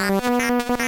ありがとうご。